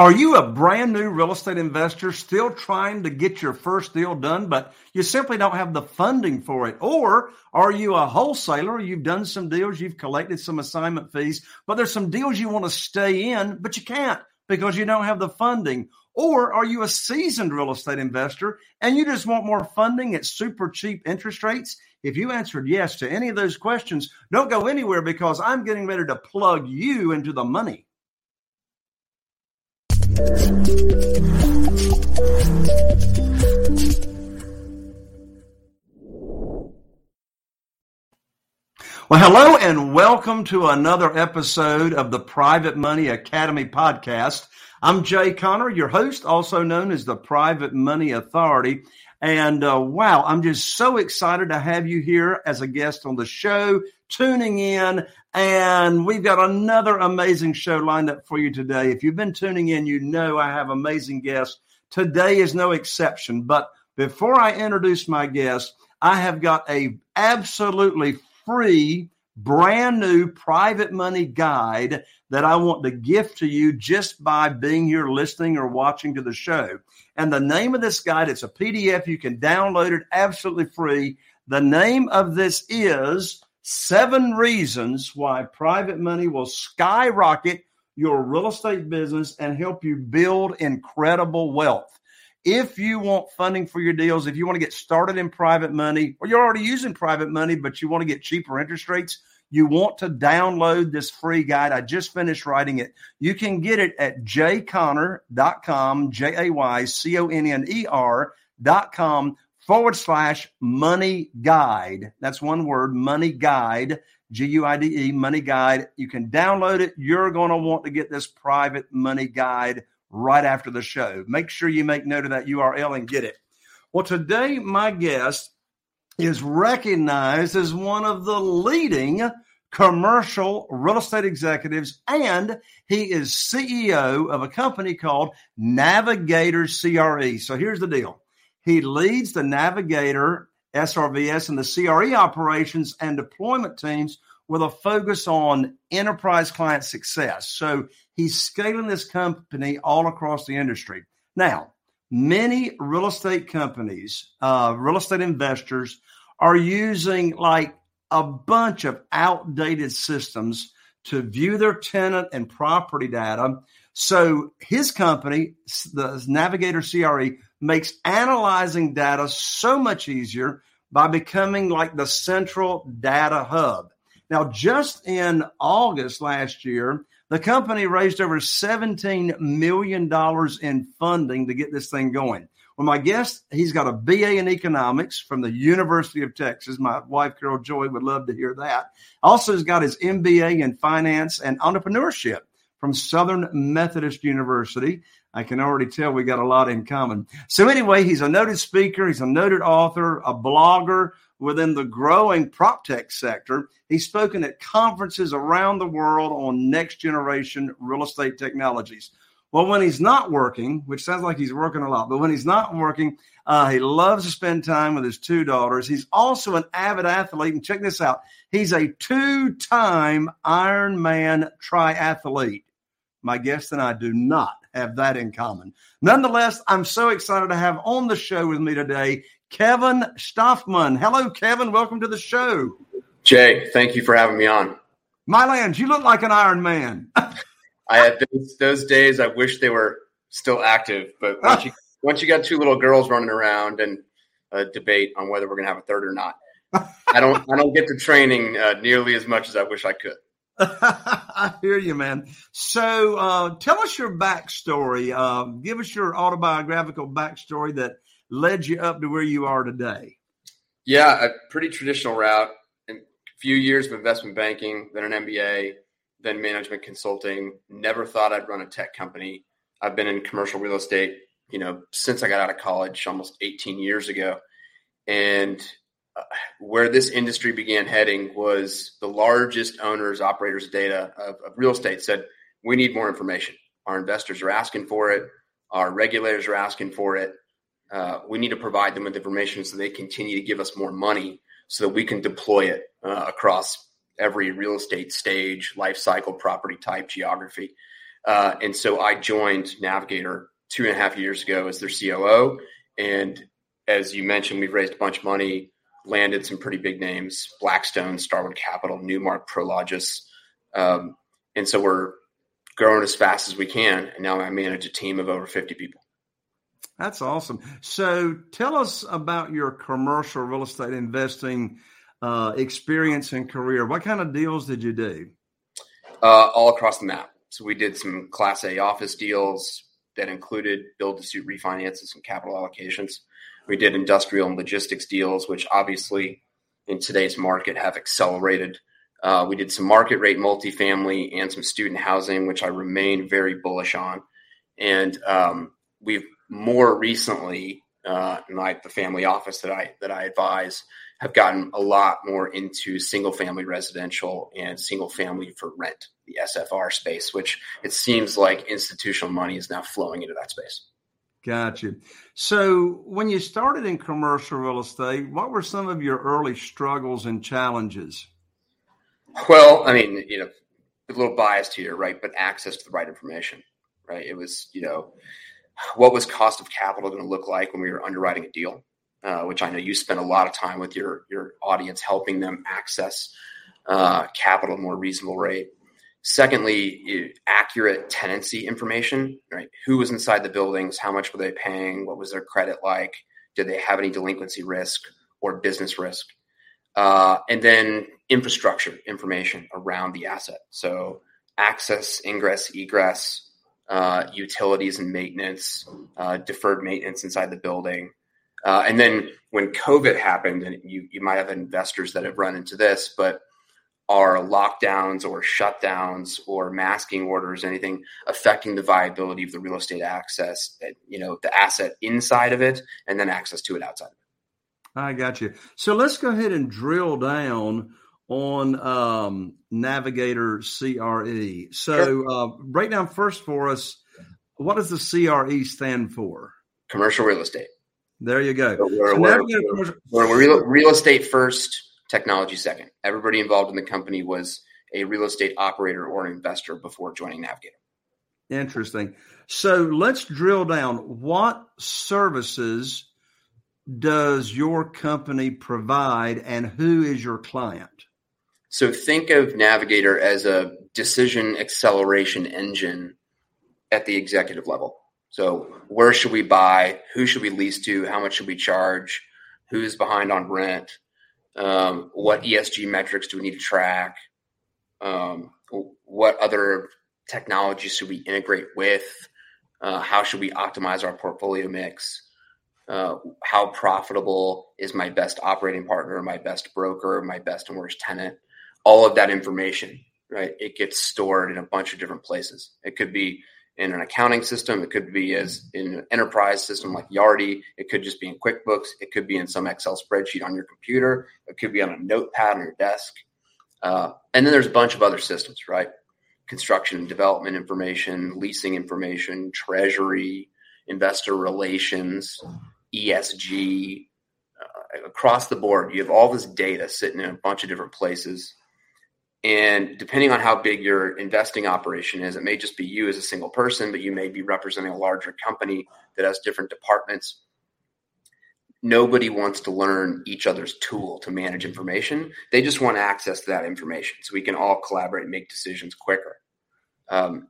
Are you a brand new real estate investor still trying to get your first deal done, but you simply don't have the funding for it? Or are you a wholesaler? You've done some deals, you've collected some assignment fees, but there's some deals you want to stay in, but you can't because you don't have the funding. Or are you a seasoned real estate investor and you just want more funding at super cheap interest rates? If you answered yes to any of those questions, don't go anywhere because I'm getting ready to plug you into the money. Thank you. Well, hello and welcome to another episode of the Private Money Academy podcast. I'm Jay Conner, your host, also known as the Private Money Authority. And uh, wow, I'm just so excited to have you here as a guest on the show, tuning in. And we've got another amazing show lined up for you today. If you've been tuning in, you know I have amazing guests. Today is no exception. But before I introduce my guest, I have got a absolutely free brand new private money guide that I want to gift to you just by being here listening or watching to the show. And the name of this guide, it's a PDF. You can download it absolutely free. The name of this is Seven Reasons Why Private Money Will Skyrocket Your Real Estate Business and Help You Build Incredible Wealth. If you want funding for your deals, if you want to get started in private money, or you're already using private money, but you want to get cheaper interest rates, you want to download this free guide. I just finished writing it. You can get it at jayconner.com, J A Y C O N N E R.com forward slash money guide. That's one word, money guide, G U I D E, money guide. You can download it. You're going to want to get this private money guide right after the show. Make sure you make note of that URL and get it. Well, today, my guest is recognized as one of the leading commercial real estate executives, and he is CEO of a company called Navigator CRE. So here's the deal he leads the Navigator SRVS and the CRE operations and deployment teams with a focus on enterprise client success. So he's scaling this company all across the industry. Now, many real estate companies, uh, real estate investors are using like a bunch of outdated systems to view their tenant and property data. So his company, the Navigator CRE, makes analyzing data so much easier by becoming like the central data hub. Now, just in August last year, the company raised over $17 million in funding to get this thing going. Well, my guest, he's got a BA in economics from the University of Texas. My wife, Carol Joy, would love to hear that. Also, he's got his MBA in finance and entrepreneurship from Southern Methodist University. I can already tell we got a lot in common. So, anyway, he's a noted speaker, he's a noted author, a blogger within the growing prop tech sector. He's spoken at conferences around the world on next generation real estate technologies. Well, when he's not working, which sounds like he's working a lot, but when he's not working, uh, he loves to spend time with his two daughters. He's also an avid athlete. And check this out he's a two time Ironman triathlete. My guest and I do not have that in common. Nonetheless, I'm so excited to have on the show with me today Kevin Shtofman. Hello, Kevin. Welcome to the show. Jay, thank you for having me on. Mylands, you look like an Iron Man. I had those, those, days. I wish they were still active, but once you once you got two little girls running around and a debate on whether we're going to have a third or not, I don't I don't get to training uh, nearly as much as I wish I could. I hear you, man. So, uh, tell us your backstory. Uh, give us your autobiographical backstory that led you up to where you are today. Yeah, a pretty traditional route. A few years of investment banking, then an MBA, then management consulting. Never thought I'd run a tech company. I've been in commercial real estate, you know, since I got out of college almost 18 years ago. And where this industry began heading was the largest owners, operators data of, of real estate said, we need more information. Our investors are asking for it. Our regulators are asking for it. Uh, we need to provide them with information so they continue to give us more money so that we can deploy it uh, across every real estate stage, life cycle, property type, geography. Uh, and so I joined Navigator two and a half years ago as their COO. And as you mentioned, we've raised a bunch of money, landed some pretty big names Blackstone, Starwood Capital, Newmark, Prologis. Um, and so we're growing as fast as we can. And now I manage a team of over 50 people. That's awesome. So tell us about your commercial real estate investing uh, experience and career. What kind of deals did you do? Uh, all across the map. So we did some Class A office deals that included build to suit refinances and capital allocations. We did industrial and logistics deals, which obviously in today's market have accelerated. Uh, we did some market rate multifamily and some student housing, which I remain very bullish on. And um, we've more recently, uh, like the family office that I that I advise, have gotten a lot more into single family residential and single family for rent, the SFR space, which it seems like institutional money is now flowing into that space. Gotcha. So, when you started in commercial real estate, what were some of your early struggles and challenges? Well, I mean, you know, a little biased here, right? But access to the right information, right? It was, you know, what was cost of capital going to look like when we were underwriting a deal? uh, which I know you spend a lot of time with your your audience helping them access uh, capital more reasonable rate. Secondly, accurate tenancy information, right? Who was inside the buildings? How much were they paying? What was their credit like? Did they have any delinquency risk or business risk? Uh, and then infrastructure information around the asset. So access, ingress, egress, uh, utilities and maintenance, uh, deferred maintenance inside the building, uh, and then when COVID happened, and you, you might have investors that have run into this, but are lockdowns or shutdowns or masking orders, anything affecting the viability of the real estate access, you know, the asset inside of it and then access to it outside of it. I got you. So let's go ahead and drill down on um, Navigator CRE. So sure. uh, break down first for us. What does the CRE stand for? Commercial real estate. There you go. So we're, so we're, we're, we're real, real estate first, technology second. Everybody involved in the company was a real estate operator or an investor before joining Navigator. Interesting. So let's drill down. What services does your company provide and who is your client? So think of Navigator as a decision acceleration engine at the executive level. So where should we buy? Who should we lease to? How much should we charge? Who's behind on rent? Um, what ESG metrics do we need to track? Um, what other technologies should we integrate with? Uh, how should we optimize our portfolio mix? uh, how profitable is my best operating partner, my best broker, my best and worst tenant. All of that information, right? It gets stored in a bunch of different places. It could be in an accounting system. It could be as in an enterprise system like Yardi. It could just be in QuickBooks. It could be in some Excel spreadsheet on your computer. It could be on a notepad on your desk. Uh, and then there's a bunch of other systems, right? Construction and development information, leasing information, treasury, investor relations, ESG, uh, across the board. You have all this data sitting in a bunch of different places. And depending on how big your investing operation is, it may just be you as a single person, but you may be representing a larger company that has different departments. Nobody wants to learn each other's tool to manage information. They just want access to that information so we can all collaborate and make decisions quicker. Um,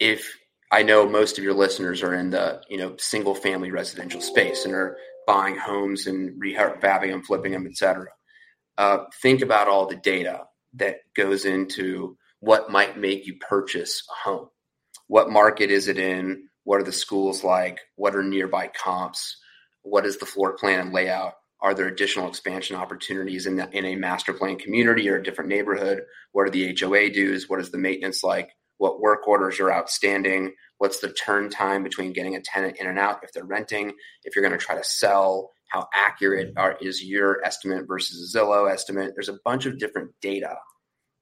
if I know most of your listeners are in the you know single family residential space and are buying homes and rehabbing them, flipping them, etc. Uh, think about all the data that goes into what might make you purchase a home. What market is it in? What are the schools like? What are nearby comps? What is the floor plan and layout? Are there additional expansion opportunities in, the, in a master plan community or a different neighborhood? What are the HOA dues? What is the maintenance like? What work orders are outstanding? What's the turn time between getting a tenant in and out if they're renting? If you're going to try to sell, how accurate are, is your estimate versus a Zillow estimate? There's a bunch of different data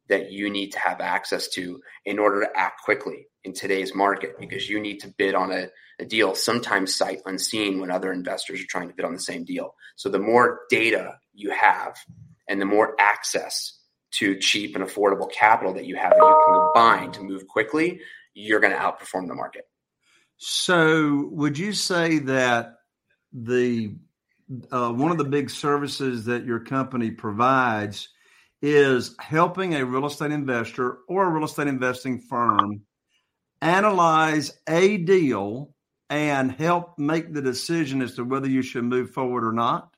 that you need to have access to in order to act quickly in today's market because you need to bid on a, a, deal sometimes sight unseen when other investors are trying to bid on the same deal. So the more data you have and the more access to cheap and affordable capital that you have that you can combine to move quickly, you're going to outperform the market. So would you say that the uh, one of the big services that your company provides is helping a real estate investor or a real estate investing firm analyze a deal and help make the decision as to whether you should move forward or not?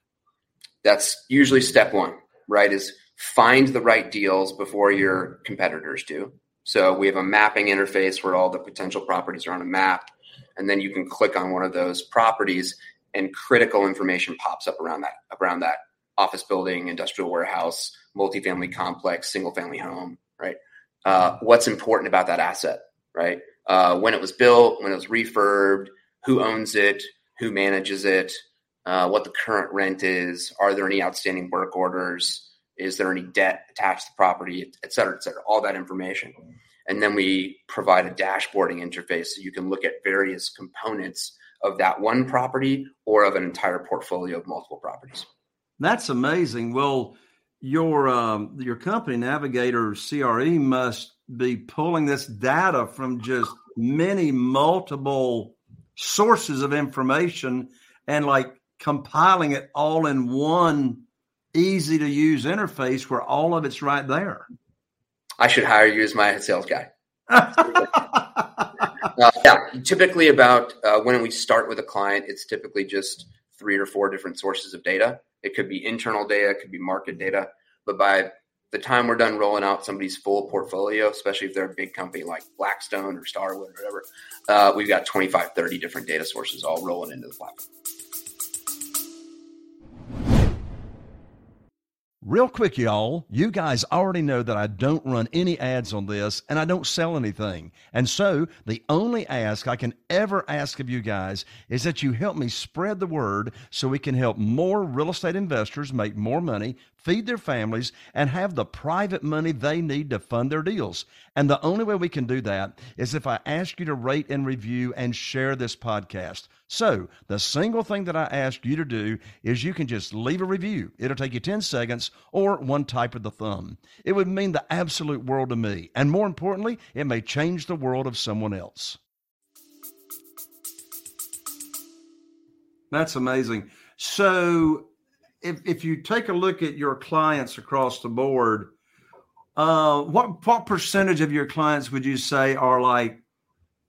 That's usually step one, right? Is find the right deals before your competitors do. So we have a mapping interface where all the potential properties are on a map. And then you can click on one of those properties and critical information pops up around that around that office building, industrial warehouse, multifamily complex, single family home, right? Uh, what's important about that asset, right? Uh, when it was built, when it was refurbed, who owns it, who manages it, uh, what the current rent is, are there any outstanding work orders, is there any debt attached to the property, et cetera, et cetera, all that information. And then we provide a dashboarding interface so you can look at various components of that one property or of an entire portfolio of multiple properties. That's amazing. Well, your um, your company Navigator CRE must be pulling this data from just many multiple sources of information and like compiling it all in one easy to use interface where all of it's right there. I should hire you as my sales guy. uh, yeah, typically about uh, when we start with a client, it's typically just three or four different sources of data. It could be internal data, it could be market data. But by the time we're done rolling out somebody's full portfolio, especially if they're a big company like Blackstone or Starwood or whatever, uh, we've got 25, 30 different data sources all rolling into the platform. Real quick, y'all, you guys already know that I don't run any ads on this and I don't sell anything. And so the only ask I can ever ask of you guys is that you help me spread the word so we can help more real estate investors make more money feed their families, and have the private money they need to fund their deals. And the only way we can do that is if I ask you to rate and review and share this podcast. So, the single thing that I ask you to do is you can just leave a review. It'll take you 10 seconds or one type of the thumb. It would mean the absolute world to me. And more importantly, it may change the world of someone else. That's amazing. So, if if you take a look at your clients across the board, uh, what what percentage of your clients would you say are like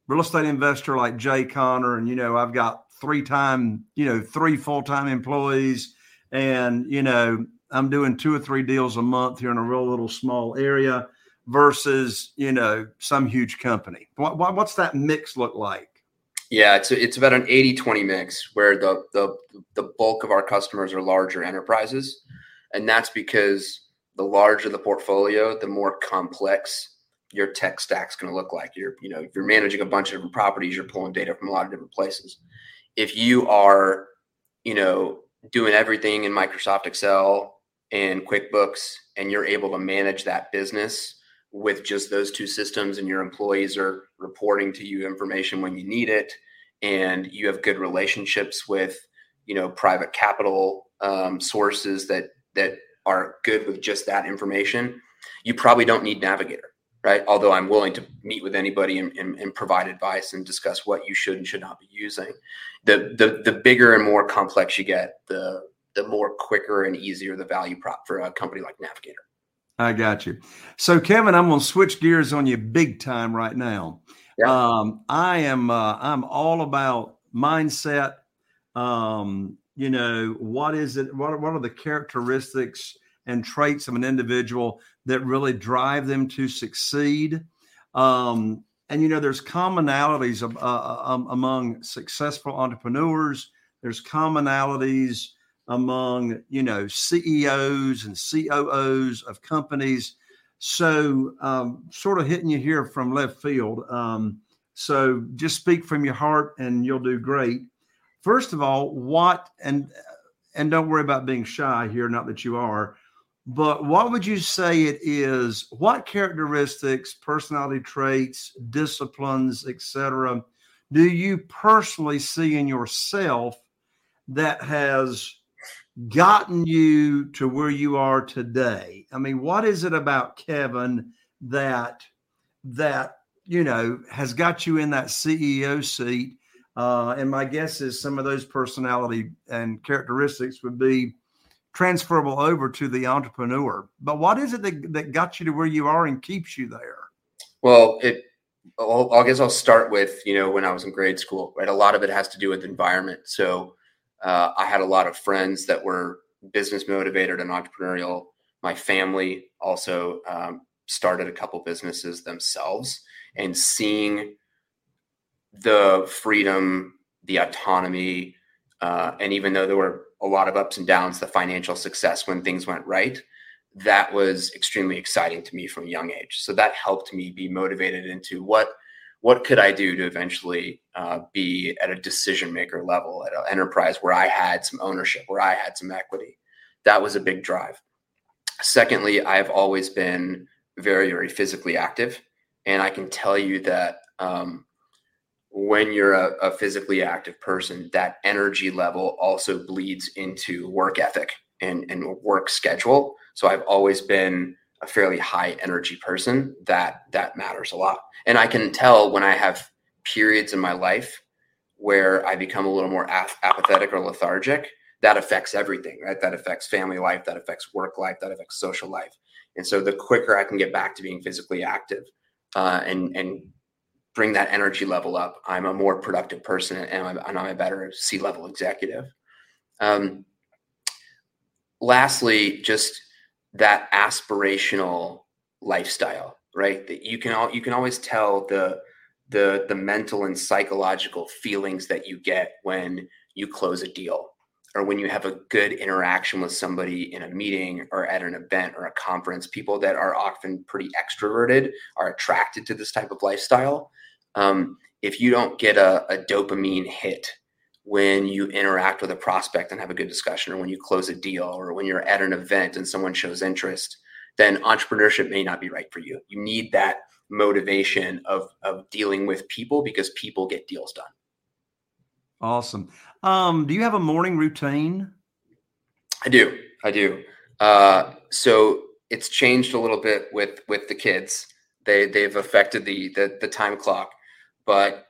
real estate investor like Jay Conner? And you know, I've got three time, you know, three full time employees, and you know, I'm doing two or three deals a month here in a real little small area versus you know some huge company. What, what what's that mix look like? Yeah, it's it's about an 80-20 mix where the the the bulk of our customers are larger enterprises. And that's because the larger the portfolio, the more complex your tech stack's going to look like. You're, you know, if you're managing a bunch of different properties, you're pulling data from a lot of different places. If you are, you know, doing everything in Microsoft Excel and QuickBooks and you're able to manage that business with just those two systems and your employees are reporting to you information when you need it and you have good relationships with you know private capital um, sources that that are good with just that information you probably don't need navigator right? Although i'm willing to meet with anybody and, and, and provide advice and discuss what you should and should not be using. The, the the bigger and more complex you get the the more quicker and easier the value prop for a company like navigator I got you. So, Kevin, I'm going to switch gears on you big time right now. Yeah. Um, I am. Uh, I'm all about mindset. Um, you know, what is it? What, what are the characteristics and traits of an individual that really drive them to succeed? Um, and you know, there's commonalities of, uh, uh um, among successful entrepreneurs. There's commonalities among you know CEOs and COOs of companies. So, um, sort of hitting you here from left field. Um, so, just speak from your heart, and you'll do great. First of all, what and and don't worry about being shy here. Not that you are, but what would you say it is? What characteristics, personality traits, disciplines, etc., do you personally see in yourself that has gotten you to where you are today? I mean, what is it about Kevin that that you know has got you in that CEO seat? Uh, and my guess is some of those personality and characteristics would be transferable over to the entrepreneur. But what is it that, that got you to where you are and keeps you there? Well, it. I guess I'll start with you know when I was in grade school, right? A lot of it has to do with environment. So uh, I had a lot of friends that were business motivated and entrepreneurial. My family also um, started a couple businesses themselves, and seeing the freedom, the autonomy, uh, and even though there were a lot of ups and downs, the financial success when things went right, that was extremely exciting to me from a young age. So that helped me be motivated into what what could I do to eventually uh, be at a decision maker level at an enterprise where I had some ownership, where I had some equity? That was a big drive. Secondly, I've always been very, very physically active. And I can tell you that um, when you're a, a physically active person, that energy level also bleeds into work ethic and, and work schedule. So I've always been a fairly high energy person, that that matters a lot. And I can tell when I have periods in my life where I become a little more ap- apathetic or lethargic, that affects everything, right? That affects family life, that affects work life, that affects social life. And so the quicker I can get back to being physically active uh, and and bring that energy level up, I'm a more productive person and I'm, and I'm a better C level executive. Um, lastly, just that aspirational lifestyle, right? That you can all you can always tell the the the mental and psychological feelings that you get when you close a deal or when you have a good interaction with somebody in a meeting or at an event or a conference people that are often pretty extroverted are attracted to this type of lifestyle um, if you don't get a, a dopamine hit when you interact with a prospect and have a good discussion or when you close a deal or when you're at an event and someone shows interest then entrepreneurship may not be right for you. You need that motivation of of dealing with people because people get deals done. Awesome. Um, do you have a morning routine? I do. I do. Uh, so it's changed a little bit with with the kids. They they've affected the the, the time clock but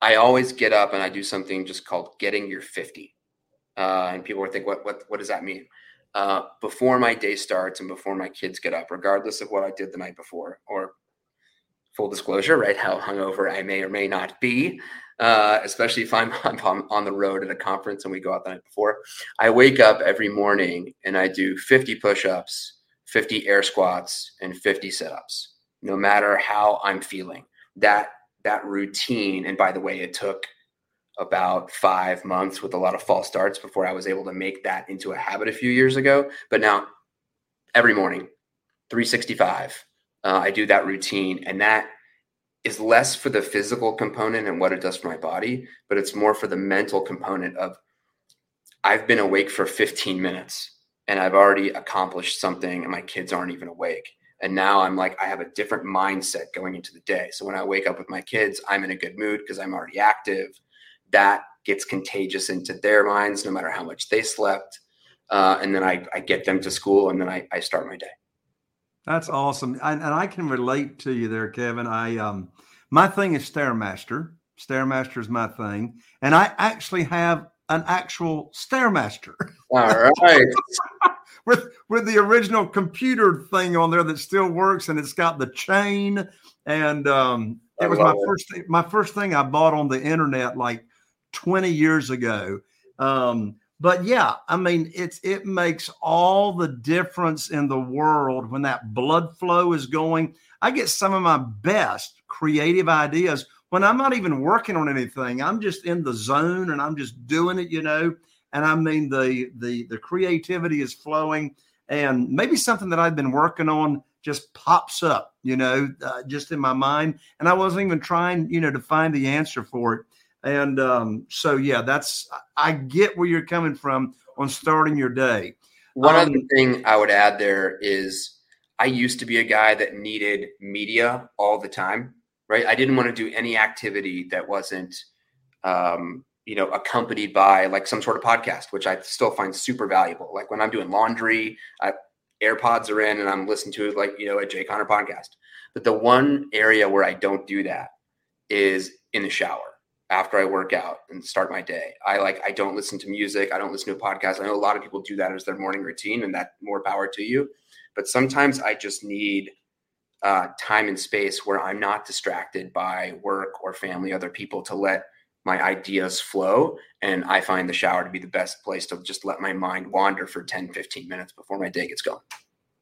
I always get up and I do something just called getting your 50. Uh, and people would think, what, what, what does that mean? Uh, before my day starts and before my kids get up, regardless of what I did the night before, or full disclosure, right? How hungover I may or may not be, uh, especially if I'm, I'm on the road at a conference and we go out the night before. I wake up every morning and I do 50 push ups, 50 air squats, and 50 sit ups, no matter how I'm feeling. That that routine and by the way it took about five months with a lot of false starts before I was able to make that into a habit a few years ago. But now, every morning, 365, uh, I do that routine, and that is less for the physical component and what it does for my body, but it's more for the mental component of I've been awake for 15 minutes and I've already accomplished something, and my kids aren't even awake. And now I'm like, I have a different mindset going into the day. So when I wake up with my kids, I'm in a good mood because I'm already active. That gets contagious into their minds no matter how much they slept uh, and then I, I get them to school and then I, I start my day. That's awesome. And, and i can relate to you there kevin. I um my thing is stairmaster. Stairmaster is my thing. And i actually have an actual stairmaster. All right with with the original computer thing on there that still works and it's got the chain and um it was my it. first my first thing i bought on the internet like 20 years ago. Um, but yeah, I mean, it's it makes all the difference in the world when that blood flow is going. I get some of my best creative ideas when I'm not even working on anything. I'm just in the zone and I'm just doing it, you know. And I mean, the the the creativity is flowing, and maybe something that I've been working on just pops up, you know, uh, just in my mind, and I wasn't even trying, you know, to find the answer for it. And um, so, yeah, that's I get where you're coming from on starting your day. One um, other thing I would add there is I used to be a guy that needed media all the time, right? I didn't want to do any activity that wasn't, um, you know, accompanied by like some sort of podcast, which I still find super valuable. Like when I'm doing laundry, I, AirPods are in and I'm listening to like, you know, a Jay Conner podcast. But the one area where I don't do that is in the shower after I work out and start my day. I like I don't listen to music, I don't listen to a podcast. I know a lot of people do that as their morning routine and that more power to you. But sometimes I just need uh, time and space where I'm not distracted by work or family, other people to let my ideas flow. And I find the shower to be the best place to just let my mind wander for 10, 15 minutes before my day gets going.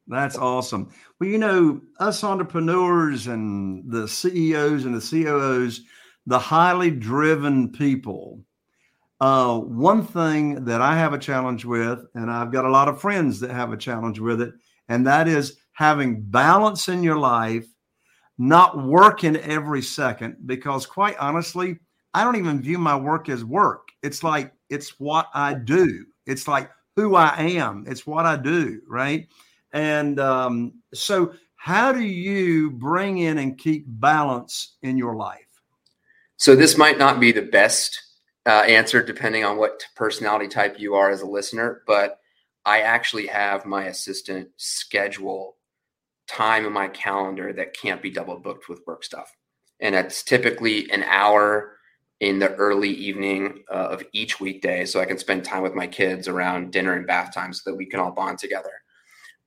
That's awesome. Well, you know, us entrepreneurs and the CEOs and the COOs, the highly driven people, uh, one thing that I have a challenge with, and I've got a lot of friends that have a challenge with it, and that is having balance in your life, not working every second. Because quite honestly, I don't even view my work as work. It's like it's what I do. It's like who I am. It's what I do, right? And um, so, how do you bring in and keep balance in your life? So this might not be the best uh, answer depending on what personality type you are as a listener, but I actually have my assistant schedule time in my calendar that can't be double booked with work stuff. And it's typically an hour in the early evening uh, of each weekday so I can spend time with my kids around dinner and bath time so that we can all bond together.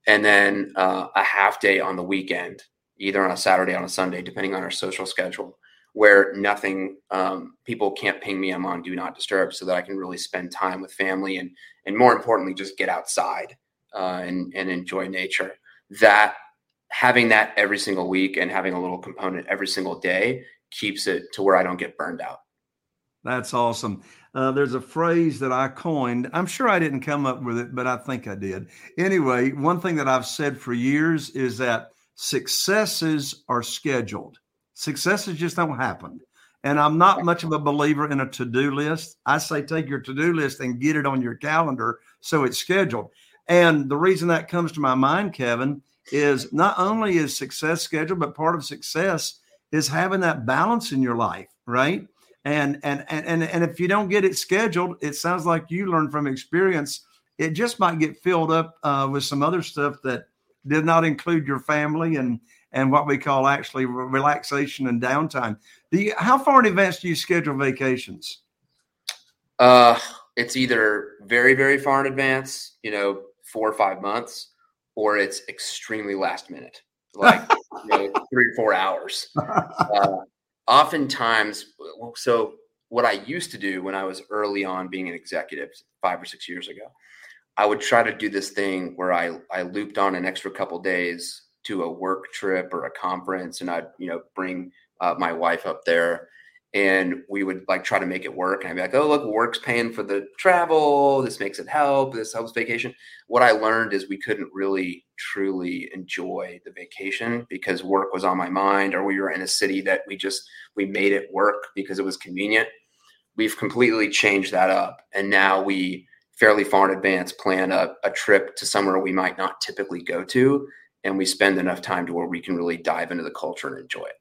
And then uh, a half day on the weekend, either on a Saturday on a Sunday, depending on our social schedule where nothing um, people can't ping me i'm on do not disturb so that i can really spend time with family and and more importantly just get outside uh, and and enjoy nature that having that every single week and having a little component every single day keeps it to where i don't get burned out that's awesome uh, there's a phrase that i coined i'm sure i didn't come up with it but i think i did anyway one thing that i've said for years is that successes are scheduled Successes just don't happen. And I'm not much of a believer in a to do list. I say take your to do list and get it on your calendar so it's scheduled. And the reason that comes to my mind, Kevin, is not only is success scheduled, but part of success is having that balance in your life, right? And and and and if you don't get it scheduled, it sounds like you learn from experience. It just might get filled up uh, with some other stuff that did not include your family and and what we call actually relaxation and downtime. Do you, how far in advance do you schedule vacations? Uh, it's either very, very far in advance, you know, four or five months, or it's extremely last minute, like you know, three or four hours. Uh, oftentimes, so what I used to do when I was early on being an executive five or six years ago, I would try to do this thing where I, I looped on an extra couple days to a work trip or a conference, and I'd you know bring uh, my wife up there, and we would like try to make it work. And I'd be like, oh, look, work's paying for the travel. This makes it help. This helps vacation. What I learned is we couldn't really truly enjoy the vacation because work was on my mind or we were in a city that we just, we made it work because it was convenient. We've completely changed that up. And now we fairly far in advance plan a, a trip to somewhere we might not typically go to. And we spend enough time to where we can really dive into the culture and enjoy it.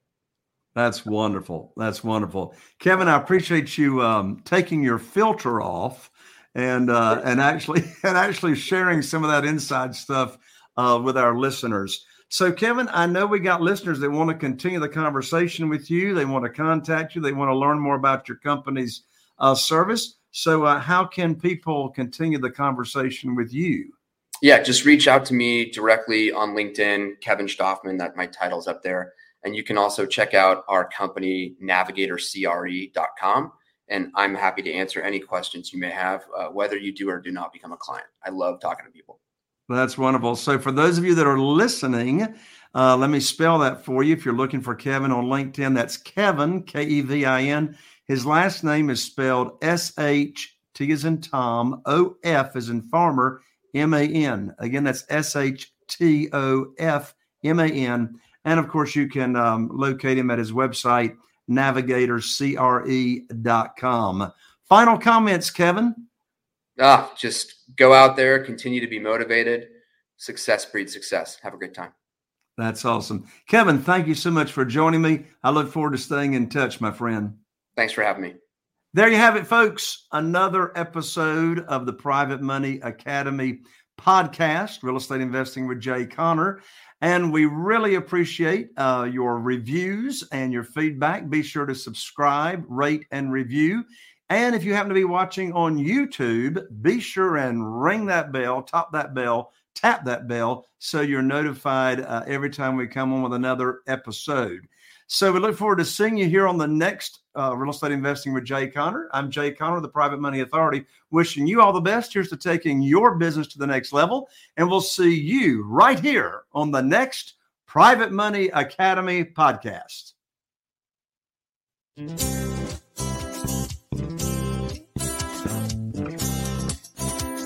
That's wonderful. That's wonderful, Kevin. I appreciate you um, taking your filter off and uh, and actually and actually sharing some of that inside stuff uh, with our listeners. So, Kevin, I know we got listeners that want to continue the conversation with you. They want to contact you. They want to learn more about your company's uh, service. So, uh, how can people continue the conversation with you? Yeah, just reach out to me directly on LinkedIn, Kevin Shtofman. That my title's up there. And you can also check out our company, navigatorcre.com. And I'm happy to answer any questions you may have, uh, whether you do or do not become a client. I love talking to people. That's wonderful. So, for those of you that are listening, uh, let me spell that for you. If you're looking for Kevin on LinkedIn, that's Kevin, K E V I N. His last name is spelled S H T as in Tom, O F as in farmer, M A N. Again, that's S H T O F M A N. And of course, you can um, locate him at his website, navigatorcre.com. Final comments, Kevin? Ah, just go out there, continue to be motivated. Success breeds success. Have a great time. That's awesome. Kevin, thank you so much for joining me. I look forward to staying in touch, my friend. Thanks for having me. There you have it, folks. Another episode of the Private Money Academy podcast, Real Estate Investing with Jay Conner. And we really appreciate uh, your reviews and your feedback. Be sure to subscribe, rate, and review. And if you happen to be watching on YouTube, be sure and ring that bell, top that bell, tap that bell so you're notified uh, every time we come on with another episode. So we look forward to seeing you here on the next uh, Real Estate Investing with Jay Conner. I'm Jay Conner, the Private Money Authority, wishing you all the best. Here's to taking your business to the next level. And we'll see you right here on the next Private Money Academy podcast. Mm-hmm.